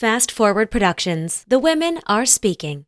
Fast Forward Productions. The women are speaking.